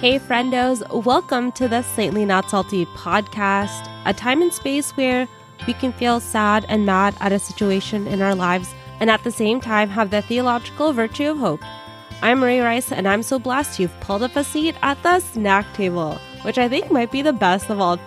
Hey, friendos, welcome to the Saintly Not Salty podcast, a time and space where we can feel sad and mad at a situation in our lives and at the same time have the theological virtue of hope. I'm Ray Rice, and I'm so blessed you've pulled up a seat at the snack table, which I think might be the best of all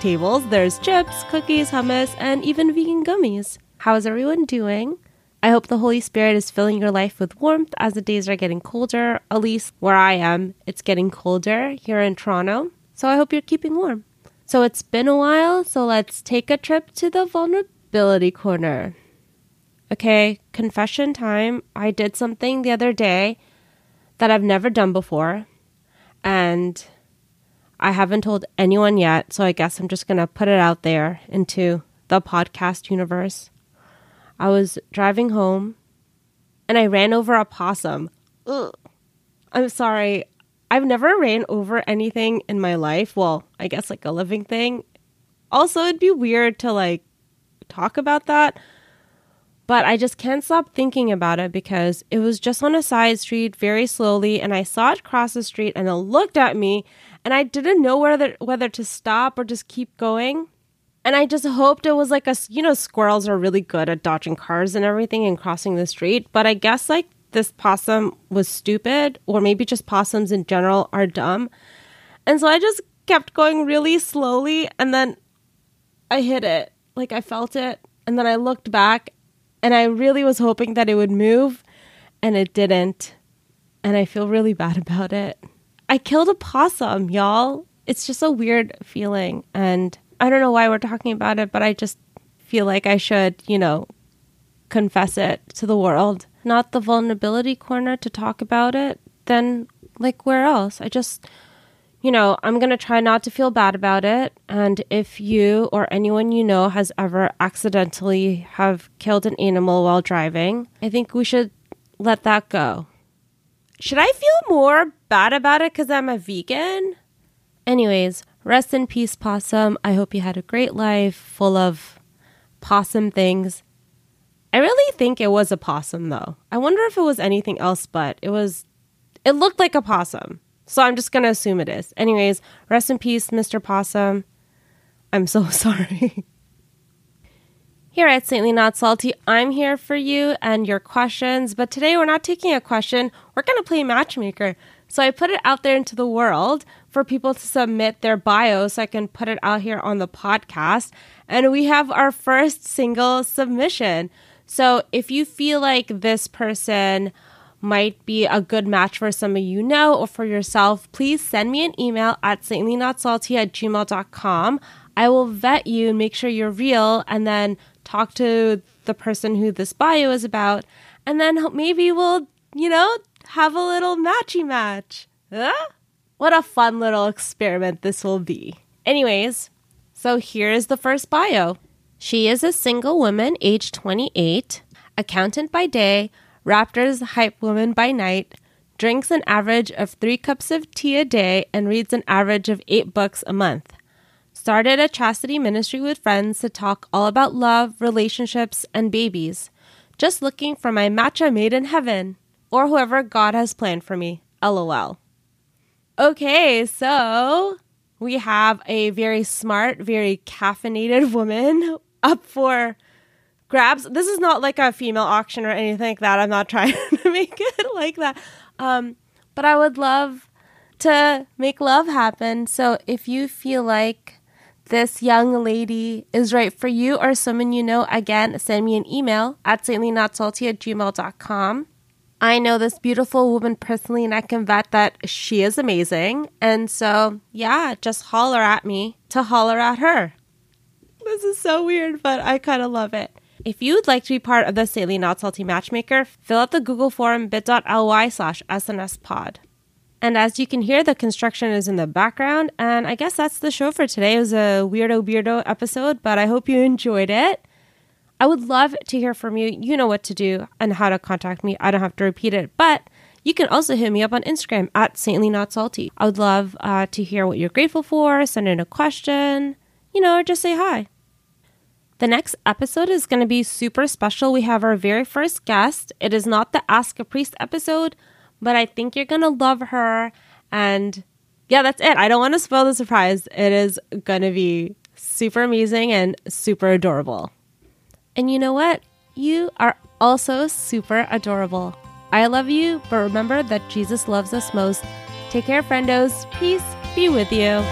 tables. There's chips, cookies, hummus, and even vegan gummies. How is everyone doing? I hope the Holy Spirit is filling your life with warmth as the days are getting colder. At least where I am, it's getting colder here in Toronto. So I hope you're keeping warm. So it's been a while, so let's take a trip to the vulnerability corner. Okay, confession time. I did something the other day that I've never done before, and I haven't told anyone yet, so I guess I'm just gonna put it out there into the podcast universe. I was driving home and I ran over a possum. Ugh. I'm sorry. I've never ran over anything in my life. Well, I guess like a living thing. Also, it'd be weird to like talk about that. But I just can't stop thinking about it because it was just on a side street very slowly and I saw it cross the street and it looked at me and I didn't know whether whether to stop or just keep going. And I just hoped it was like a, you know, squirrels are really good at dodging cars and everything and crossing the street. But I guess like this possum was stupid, or maybe just possums in general are dumb. And so I just kept going really slowly. And then I hit it. Like I felt it. And then I looked back and I really was hoping that it would move. And it didn't. And I feel really bad about it. I killed a possum, y'all. It's just a weird feeling. And I don't know why we're talking about it, but I just feel like I should, you know, confess it to the world. Not the vulnerability corner to talk about it, then like where else? I just you know, I'm going to try not to feel bad about it. And if you or anyone you know has ever accidentally have killed an animal while driving, I think we should let that go. Should I feel more bad about it cuz I'm a vegan? Anyways, Rest in peace, Possum. I hope you had a great life full of possum things. I really think it was a possum, though. I wonder if it was anything else, but it was, it looked like a possum. So I'm just going to assume it is. Anyways, rest in peace, Mr. Possum. I'm so sorry. Here at Saintly Not Salty, I'm here for you and your questions. But today we're not taking a question, we're going to play matchmaker. So I put it out there into the world for people to submit their bios so I can put it out here on the podcast. And we have our first single submission. So if you feel like this person might be a good match for some of you know or for yourself, please send me an email at saintlyNotSalty at gmail.com. I will vet you and make sure you're real and then talk to the person who this bio is about. And then maybe we'll, you know, have a little matchy match. Huh? What a fun little experiment this will be. Anyways, so here is the first bio. She is a single woman, age 28, accountant by day, Raptors hype woman by night, drinks an average of three cups of tea a day, and reads an average of eight books a month. Started a chastity ministry with friends to talk all about love, relationships, and babies. Just looking for my matcha made in heaven or whoever God has planned for me. LOL. Okay, so we have a very smart, very caffeinated woman up for grabs. This is not like a female auction or anything like that. I'm not trying to make it like that. Um, but I would love to make love happen. So if you feel like this young lady is right for you or someone you know, again, send me an email at saintlyNotSalty at gmail.com. I know this beautiful woman personally, and I can vet that she is amazing. And so, yeah, just holler at me to holler at her. This is so weird, but I kind of love it. If you would like to be part of the Saintly Not Salty Matchmaker, fill out the Google form bit.ly slash snspod. And as you can hear, the construction is in the background. And I guess that's the show for today. It was a weirdo, weirdo episode, but I hope you enjoyed it. I would love to hear from you. You know what to do and how to contact me. I don't have to repeat it, but you can also hit me up on Instagram at Saintly Not Salty. I would love uh, to hear what you're grateful for, send in a question, you know, or just say hi. The next episode is going to be super special. We have our very first guest. It is not the Ask a Priest episode, but I think you're going to love her. And yeah, that's it. I don't want to spoil the surprise. It is going to be super amazing and super adorable. And you know what? You are also super adorable. I love you, but remember that Jesus loves us most. Take care, friendos. Peace be with you.